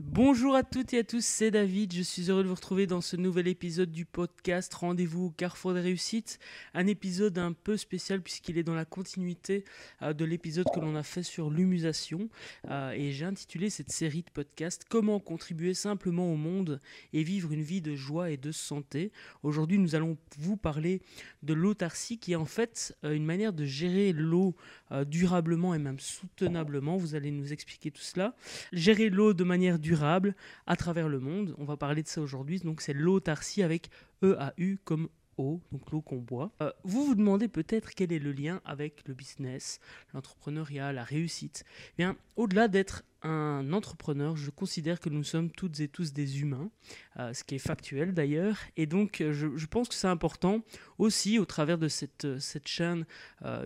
Bonjour à toutes et à tous, c'est David. Je suis heureux de vous retrouver dans ce nouvel épisode du podcast Rendez-vous au Carrefour des réussites. Un épisode un peu spécial puisqu'il est dans la continuité euh, de l'épisode que l'on a fait sur l'humusation. Euh, et j'ai intitulé cette série de podcasts Comment contribuer simplement au monde et vivre une vie de joie et de santé. Aujourd'hui, nous allons vous parler de l'autarcie qui est en fait euh, une manière de gérer l'eau durablement et même soutenablement. Vous allez nous expliquer tout cela. Gérer l'eau de manière durable à travers le monde. On va parler de ça aujourd'hui. Donc c'est l'autarcie avec EAU comme eau, donc l'eau qu'on boit. Euh, vous vous demandez peut-être quel est le lien avec le business, l'entrepreneuriat, la réussite. Eh bien, au-delà d'être un entrepreneur, je considère que nous sommes toutes et tous des humains, euh, ce qui est factuel d'ailleurs, et donc euh, je, pense que c'est important aussi au travers de cette, cette chaîne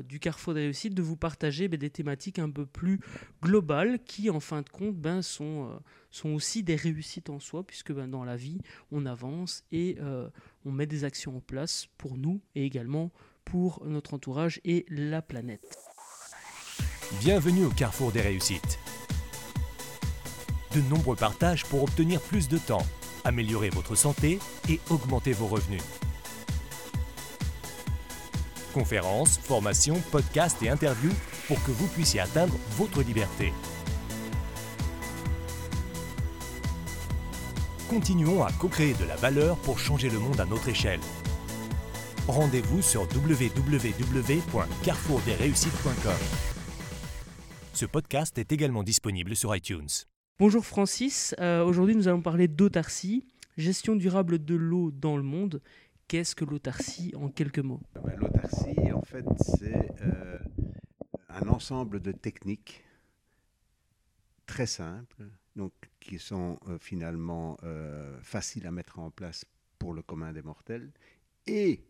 du Carrefour des réussites de vous partager ben, des thématiques un peu plus globales qui en fin de compte ben, sont, sont aussi des réussites en soi, puisque ben, dans la vie on avance et on met des actions en place pour nous et également pour notre entourage et la planète. Bienvenue au carrefour des réussites. De nombreux partages pour obtenir plus de temps, améliorer votre santé et augmenter vos revenus. Conférences, formations, podcasts et interviews pour que vous puissiez atteindre votre liberté. Continuons à co-créer de la valeur pour changer le monde à notre échelle. Rendez-vous sur www.carrefourdesréussites.com. Ce podcast est également disponible sur iTunes. Bonjour Francis, euh, aujourd'hui nous allons parler d'autarcie, gestion durable de l'eau dans le monde. Qu'est-ce que l'autarcie en quelques mots? Ah ben, L'autarcie, en fait, c'est euh, un ensemble de techniques très simples donc qui sont euh, finalement euh, faciles à mettre en place pour le commun des mortels et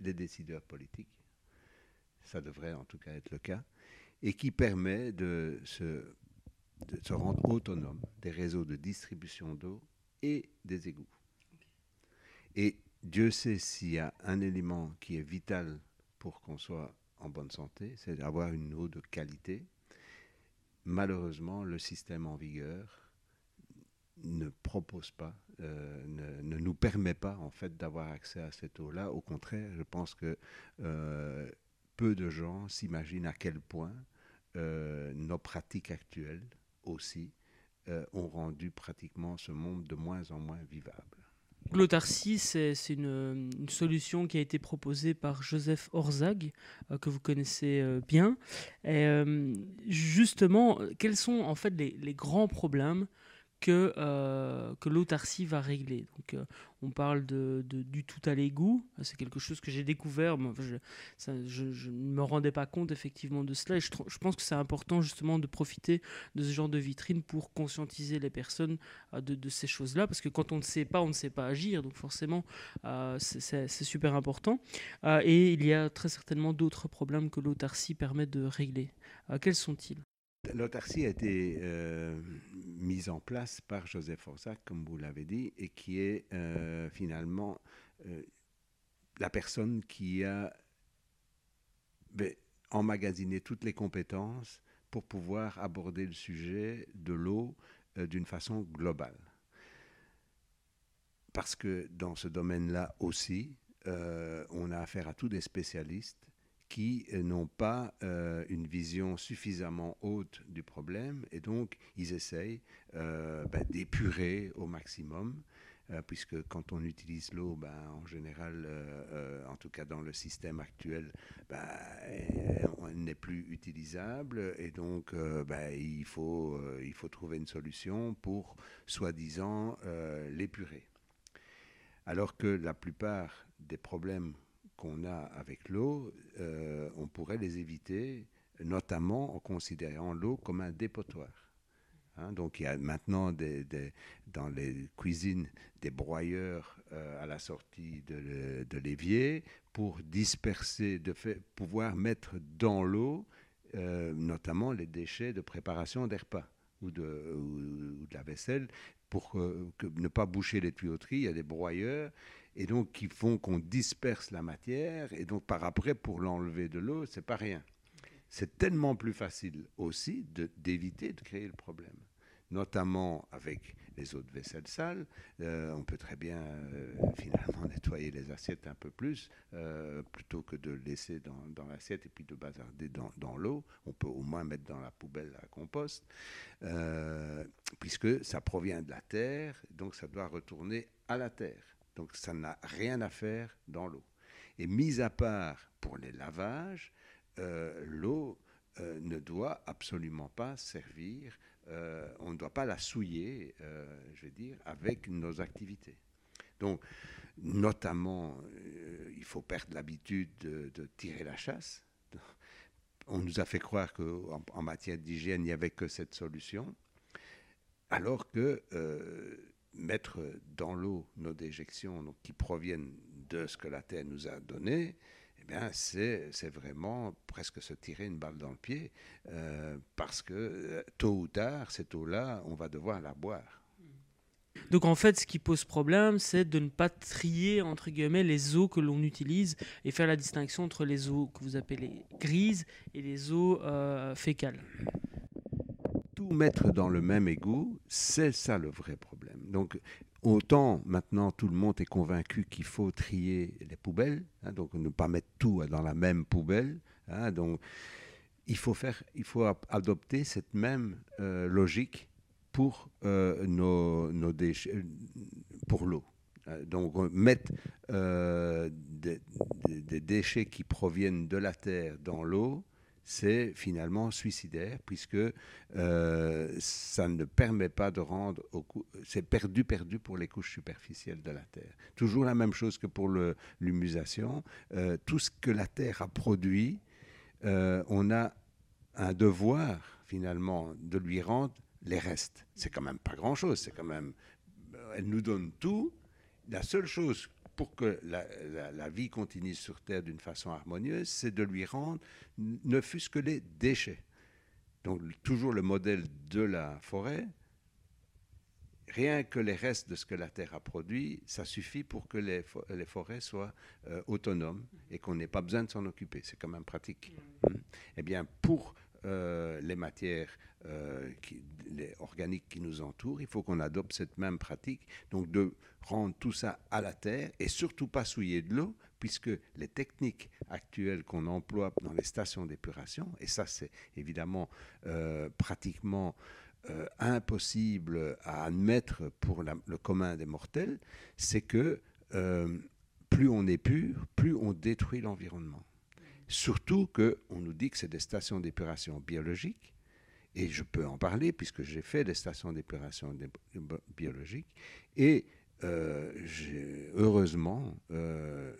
les décideurs politiques, ça devrait en tout cas être le cas, et qui permet de se, se rendre autonome des réseaux de distribution d'eau et des égouts. Et Dieu sait s'il y a un élément qui est vital pour qu'on soit en bonne santé, c'est d'avoir une eau de qualité. Malheureusement, le système en vigueur ne propose pas, euh, ne, nous permet pas en fait d'avoir accès à cette eau-là. Au contraire, je pense que euh, peu de gens s'imaginent à quel point euh, nos pratiques actuelles aussi ont rendu pratiquement ce monde de moins en moins vivable. L'autarcie, c'est une, solution qui a été proposée par Joseph Orzag, que vous connaissez bien. Justement, quels sont en fait les grands problèmes que, euh, l'autarcie va régler. Donc, euh, on parle de, du tout à l'égout. C'est quelque chose que j'ai découvert. je, ne me rendais pas compte effectivement de cela. Et je, pense que c'est important justement de profiter de ce genre de vitrine pour conscientiser les personnes euh, de, ces choses-là. Parce que quand on ne sait pas, on ne sait pas agir. Donc forcément, c'est super important. et il y a très certainement d'autres problèmes que l'autarcie permet de régler. quels sont-ils? L'autarcie a été euh, mise en place par Joseph Forzac, comme vous l'avez dit, et qui est euh, finalement euh, la personne qui a ben, emmagasiné toutes les compétences pour pouvoir aborder le sujet de l'eau d'une façon globale. Parce que dans ce domaine-là aussi, on a affaire à tous des spécialistes qui euh, n'ont pas euh, une vision suffisamment haute du problème et donc ils essayent euh, ben, d'épurer au maximum. puisque quand on utilise l'eau, ben, en général, en tout cas dans le système actuel, ben, elle n'est plus utilisable et donc faut, il faut trouver une solution pour, soi-disant, l'épurer. Alors que la plupart des problèmes qu'on a avec l'eau, euh, on pourrait les éviter, notamment en considérant l'eau comme un dépotoir. Hein. donc il y a maintenant des, dans les cuisines des broyeurs euh, à la sortie de, l'évier pour disperser, de fait, pouvoir mettre dans l'eau euh, notamment les déchets de préparation des repas ou de, ou, de la vaisselle pour ne pas boucher les tuyauteries. Il y a des broyeurs et donc qui font qu'on disperse la matière, et donc par après, pour l'enlever de l'eau, c'est pas rien. C'est tellement plus facile aussi d'éviter de, créer le problème. notamment avec les eaux de vaisselle sales. Euh, on peut très bien euh, finalement nettoyer les assiettes un peu plus, euh, plutôt que de laisser dans, l'assiette et puis de bazarder dans, l'eau. On peut au moins mettre dans la poubelle à compost, puisque ça provient de la terre, donc ça doit retourner à la terre. Donc ça n'a rien à faire dans l'eau. Et mis à part pour les lavages, l'eau ne doit absolument pas servir euh, on ne doit pas la souiller, euh, je veux dire, avec nos activités. Donc, notamment, euh, il faut perdre l'habitude de, tirer la chasse. On nous a fait croire qu'en en matière d'hygiène, il n'y avait que cette solution, alors que mettre dans l'eau nos déjections qui proviennent de ce que la Terre nous a donné, eh bien, c'est, vraiment presque se tirer une balle dans le pied, euh, parce que euh, tôt ou tard, cette eau-là, on va devoir la boire. Donc en fait, ce qui pose problème, c'est de ne pas trier entre guillemets les eaux que l'on utilise et faire la distinction entre les eaux que vous appelez grises et les eaux euh, fécales. Tout mettre dans le même égout, c'est ça le vrai problème. Donc Autant maintenant tout le monde est convaincu qu'il faut trier les poubelles, hein, donc ne pas mettre tout dans la même poubelle. Hein, donc il faut, faire, il faut adopter cette même euh, logique pour euh, nos, déchets, pour l'eau. Euh, donc mettre des, déchets qui proviennent de la terre dans l'eau, c'est finalement suicidaire puisque euh, ça ne permet pas de rendre, c'est perdu, perdu pour les couches superficielles de la Terre. Toujours la même chose que pour l'humusation. Euh, tout ce que la Terre a produit, euh, on a un devoir finalement de lui rendre les restes. C'est quand même pas grand-chose, c'est quand même... Elle nous donne tout. La seule chose pour que la, vie continue sur Terre d'une façon harmonieuse, c'est de lui rendre ne fût-ce que les déchets. Donc toujours le modèle de la forêt, rien que les restes de ce que la Terre a produit, ça suffit pour que les, forêts soient euh, autonomes et qu'on n'ait pas besoin de s'en occuper. C'est quand même pratique. Mmh. Eh bien, pour euh, les matières euh, les organiques qui nous entourent, il faut qu'on adopte cette même pratique, donc de rendre tout ça à la terre et surtout pas souiller de l'eau, puisque les techniques actuelles qu'on emploie dans les stations d'épuration, et ça c'est évidemment euh, pratiquement impossible à admettre pour le commun des mortels, c'est que plus on est pur, plus on détruit l'environnement. Surtout qu'on nous dit que c'est des stations d'épuration biologiques, et je peux en parler puisque j'ai fait des stations d'épuration biologiques, et euh, heureusement, euh,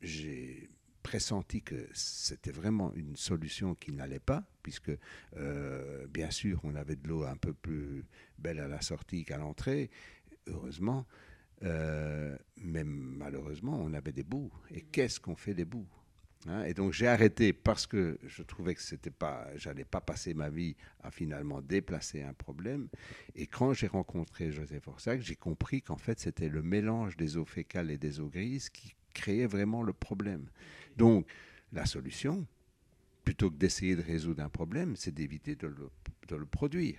j'ai pressenti que c'était vraiment une solution qui n'allait pas, puisque euh, bien sûr on avait de l'eau un peu plus belle à la sortie qu'à l'entrée, heureusement, mais malheureusement on avait des bouts. Et qu'est-ce qu'on fait des bouts et donc j'ai arrêté parce que je trouvais que c'était pas, j'allais pas passer ma vie à finalement déplacer un problème. Et quand j'ai rencontré Joseph Orsac, j'ai compris qu'en fait c'était le mélange des eaux fécales et des eaux grises qui créait vraiment le problème. Donc la solution, plutôt que d'essayer de résoudre un problème, c'est d'éviter de le, produire.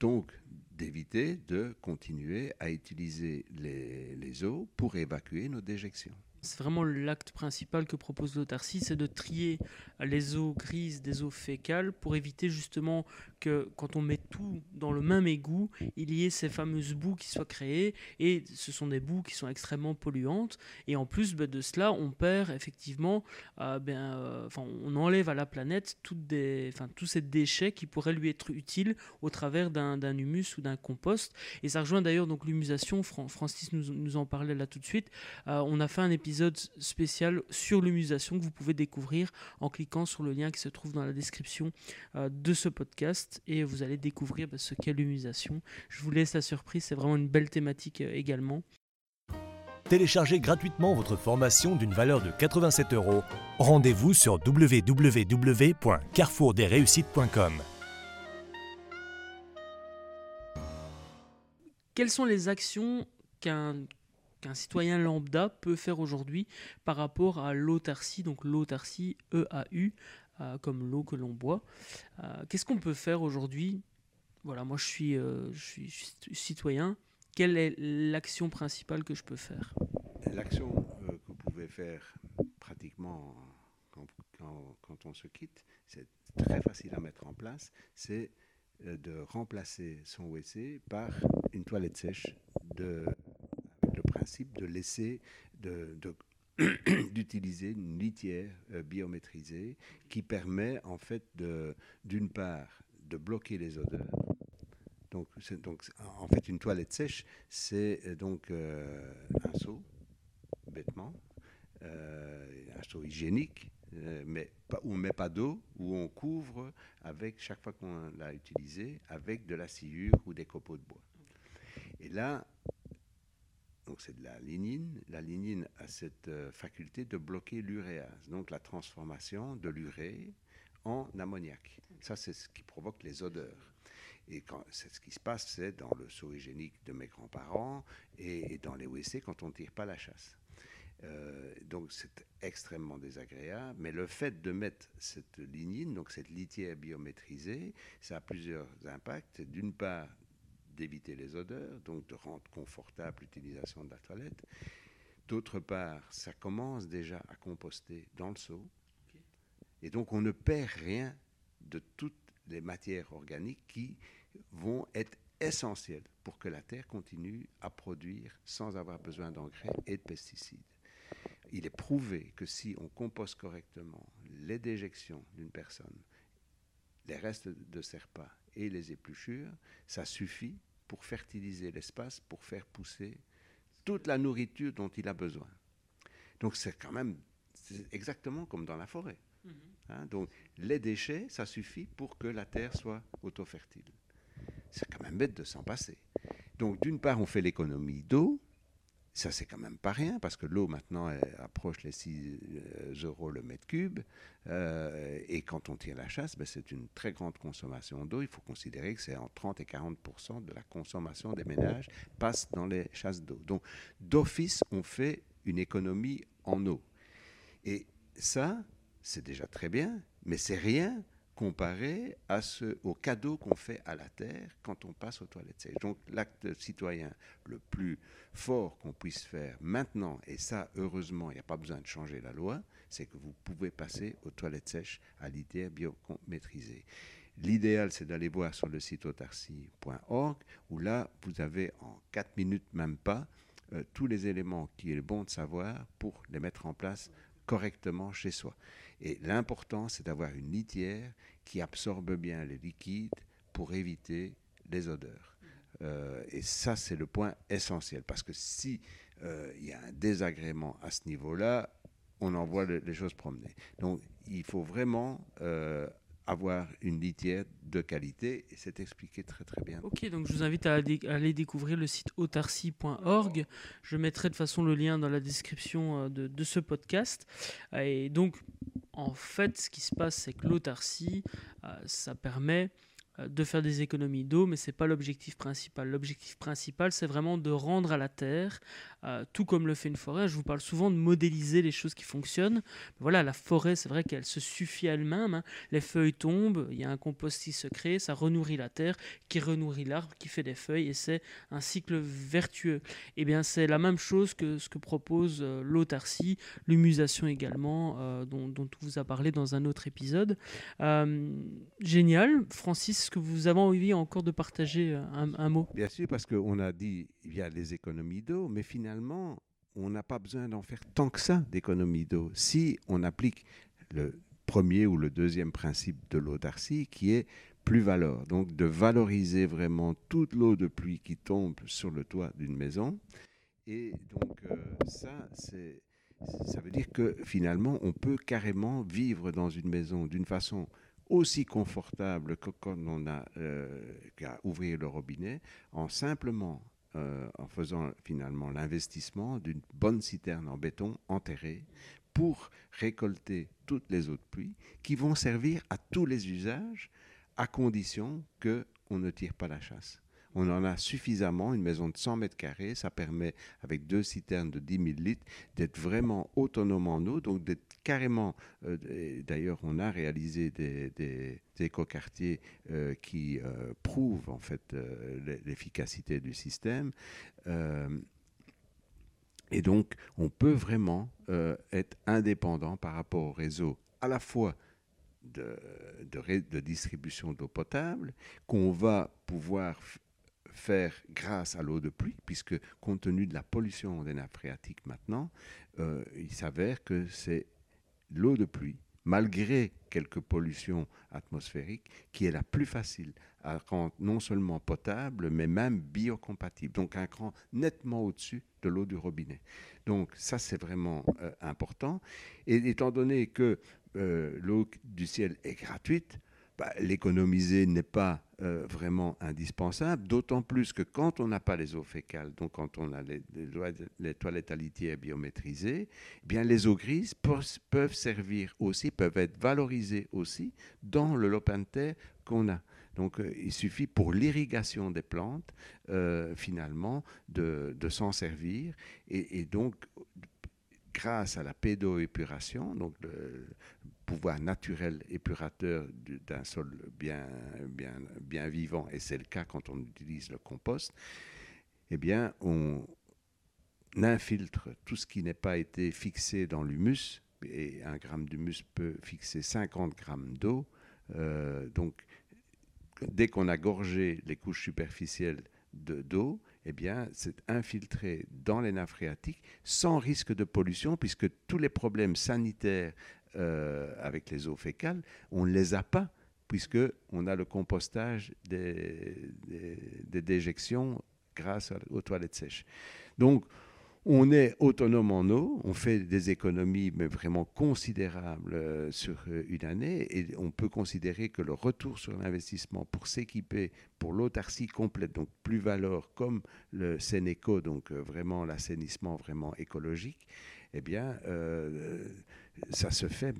Donc d'éviter de continuer à utiliser les eaux pour évacuer nos déjections. C'est vraiment l'acte principal que propose l'autarcie, c'est de trier les eaux grises des eaux fécales pour éviter justement que quand on met tout dans le même égout, il y ait ces fameuses boues qui soient créées et ce sont des boues qui sont extrêmement polluantes et en plus ben, de cela on perd effectivement, euh, ben, euh, on enlève à la planète tous ces déchets qui pourraient lui être utiles au travers d'un humus ou d'un compost. Et ça rejoint d'ailleurs donc l'humusation, Francis nous, en parlait là tout de suite, euh, on a fait un épisode spécial sur l'humusation que vous pouvez découvrir en cliquant sur le lien qui se trouve dans la description de ce podcast et vous allez découvrir bah, ce qu'est l'humusation. Je vous laisse la surprise, c'est vraiment une belle thématique euh, également. Téléchargez gratuitement votre formation d'une valeur de 87 euros. Rendez-vous sur www.carrefourdesreussites.com. Quelles sont les actions qu'un qu'un citoyen lambda peut faire aujourd'hui par rapport à l'autarcie, donc l'autarcie EAU, comme l'eau que l'on boit. Euh, qu'est-ce qu'on peut faire aujourd'hui? Voilà, moi je suis, suis citoyen. Quelle est l'action principale que je peux faire? L'action que vous pouvez faire pratiquement quand, on se quitte, c'est très facile à mettre en place, c'est de remplacer son WC par une toilette sèche avec le principe de laisser, de, d'utiliser une litière euh, biométrisée qui permet en fait d'une part de bloquer les odeurs. Donc, donc en fait une toilette sèche c'est euh, donc euh, un seau bêtement, un seau hygiénique mais où on ne met pas d'eau, où on couvre avec, chaque fois qu'on l'a utilisé, avec de la sciure ou des copeaux de bois. Et là, donc c'est de la lignine. La lignine a cette euh, faculté de bloquer l'uréase, donc la transformation de l'urée en ammoniac. Ça, c'est ce qui provoque les odeurs. Et c'est ce qui se passe, c'est dans le seau hygiénique de mes grands-parents et, dans les WC quand on ne tire pas la chasse. Euh, donc c'est extrêmement désagréable, mais le fait de mettre cette lignine, donc cette litière biométrisée, ça a plusieurs impacts. D'une part, d'éviter les odeurs, donc de rendre confortable l'utilisation de la toilette. D'autre part, ça commence déjà à composter dans le seau. Et donc on ne perd rien de toutes les matières organiques qui vont être essentielles pour que la terre continue à produire sans avoir besoin d'engrais et de pesticides. Il est prouvé que si on composte correctement les déjections d'une personne, les restes de ses repas et les épluchures, ça suffit pour fertiliser l'espace, pour faire pousser toute la nourriture dont il a besoin. Donc c'est quand même exactement comme dans la forêt. Mhm. Hein. donc les déchets, ça suffit pour que la terre soit auto-fertile. C'est quand même bête de s'en passer. Donc d'une part, on fait l'économie d'eau, ça, c'est quand même pas rien, parce que l'eau, maintenant, approche les 6 euh, euros le mètre cube. Euh, et quand on tire la chasse, ben, c'est une très grande consommation d'eau. Il faut considérer que c'est en 30 et 40% de la consommation des ménages passe dans les chasses d'eau. Donc, d'office, on fait une économie en eau. Et ça, c'est déjà très bien, mais c'est rien comparé à ce, au cadeau qu'on fait à la terre quand on passe aux toilettes sèches. Donc l'acte citoyen le plus fort qu'on puisse faire maintenant, et ça heureusement il n'y a pas besoin de changer la loi, c'est que vous pouvez passer aux toilettes sèches à l'ITR biométrisée. L'idéal, c'est d'aller voir sur le site autarcie.org, où là, vous avez en 4 minutes, même pas, euh, tous les éléments qu'il est bon de savoir pour les mettre en place correctement chez soi. Et l'important, c'est d'avoir une litière qui absorbe bien les liquides pour éviter les odeurs. Euh, et ça, c'est le point essentiel, parce que si euh, il y a un désagrément à ce niveau-là, on envoie les choses promener. Donc, il faut vraiment euh, avoir une litière de qualité c'est expliqué très très bien. Ok, donc je vous invite à aller découvrir le site autarcie.org. Je mettrai de façon le lien dans la description de, de ce podcast. Et donc, en fait, ce qui se passe, c'est que l'autarcie, euh, ça permet euh, de faire des économies d'eau, mais ce n'est pas l'objectif principal. L'objectif principal, c'est vraiment de rendre à la terre, euh, tout comme le fait une forêt. Je vous parle souvent de modéliser les choses qui fonctionnent. Voilà, la forêt, c'est vrai qu'elle se suffit elle-même. Hein. Les feuilles tombent, il y a un compost qui se crée, ça renourrit la terre, qui renourrit l'arbre, qui fait des feuilles, et c'est un cycle vertueux. Eh bien, c'est la même chose que ce que propose euh, l'autarcie, l'humusation également, dont, dont on vous a parlé dans un autre épisode. génial, Francis est-ce que vous avez envie encore de partager euh, un, mot? Bien sûr, parce qu'on a dit il y a les économies d'eau, mais finalement, on n'a pas besoin d'en faire tant que ça d'économies d'eau. Si on applique le premier ou le deuxième principe de l'autarcie, qui est plus valeur, donc de valoriser vraiment toute l'eau de pluie qui tombe sur le toit d'une maison. Et donc euh, ça, ça veut dire que finalement, on peut carrément vivre dans une maison d'une façon aussi confortable que quand on a euh, qu'à ouvrir le robinet, en simplement euh, en faisant finalement l'investissement d'une bonne citerne en béton enterrée pour récolter toutes les eaux de pluie qui vont servir à tous les usages à condition que on ne tire pas la chasse. On en a suffisamment, une maison de 100 mètres carrés, ça permet, avec deux citernes de 10 000 litres, d'être vraiment autonome en eau, donc d'être carrément, euh, d'ailleurs on a réalisé des, des, écoquartiers euh, qui euh, prouvent en fait l'efficacité du système. et donc on peut vraiment être indépendant par rapport au réseau à la fois de, distribution d'eau potable qu'on va pouvoir faire grâce à l'eau de pluie, puisque compte tenu de la pollution des nappes phréatiques maintenant, euh, il s'avère que c'est l'eau de pluie, malgré quelques pollutions atmosphériques, qui est la plus facile à rendre non seulement potable, mais même biocompatible. Donc un cran nettement au-dessus de l'eau du robinet. Donc ça, c'est vraiment euh, important. Et étant donné que euh, l'eau du ciel est gratuite, bah, l'économiser n'est pas euh, vraiment indispensable, d'autant plus que quand on n'a pas les eaux fécales, donc quand on a les, les, toilettes à litière biométrisées, eh bien les eaux grises peuvent, servir aussi, peuvent être valorisées aussi dans le lopin qu'on a. Donc euh, il suffit pour l'irrigation des plantes, finalement, de, s'en servir. Et, donc, grâce à la pédoépuration, donc le pouvoir naturel épurateur d'un sol bien, bien, bien vivant, et c'est le cas quand on utilise le compost, eh bien, on infiltre tout ce qui n'est pas été fixé dans l'humus, et un gramme d'humus peut fixer 50 grammes d'eau. Euh, donc, dès qu'on a gorgé les couches superficielles d'eau, eh bien, c'est infiltré dans les nappes phréatiques sans risque de pollution, puisque tous les problèmes sanitaires euh, avec les eaux fécales, on ne les a pas, puisqu'on a le compostage des, déjections grâce aux toilettes sèches. Donc, on est autonome en eau, on fait des économies mais vraiment considérables euh, sur euh, une année et on peut considérer que le retour sur l'investissement pour s'équiper pour l'autarcie complète, donc plus valeur comme le Sénéco, donc vraiment l'assainissement vraiment écologique, eh bien, ça se fait,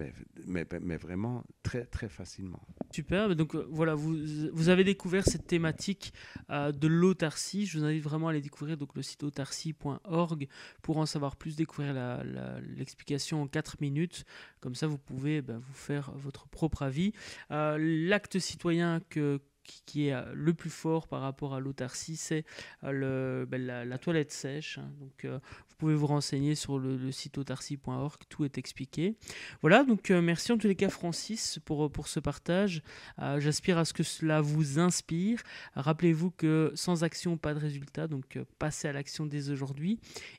mais, vraiment très, très facilement. Super, donc euh, voilà, vous, avez découvert cette thématique euh, de l'autarcie. Je vous invite vraiment à aller découvrir donc, le site autarcie.org pour en savoir plus, découvrir l'explication en 4 minutes. Comme ça, vous pouvez ben, vous faire votre propre avis. L'acte citoyen que, qui, est euh, le plus fort par rapport à l'autarcie, c'est euh, ben, la, toilette sèche. Hein. Donc, euh, vous pouvez vous renseigner sur le, site autarcie.org, tout est expliqué. Voilà, donc merci en tous les cas Francis pour, pour ce partage. J'aspire à ce que cela vous inspire. Rappelez-vous que sans action, pas de résultat, donc passez à l'action dès aujourd'hui.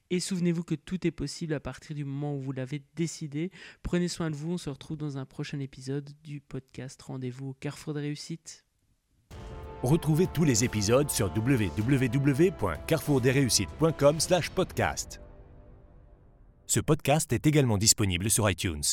Et souvenez-vous que tout est possible à partir du moment où vous l'avez décidé. Prenez soin de vous, on se retrouve dans un prochain épisode du podcast Rendez-vous au Carrefour de réussite. Retrouvez tous les épisodes sur www.carrefourdesreussites.com/podcast. Ce podcast est également disponible sur iTunes.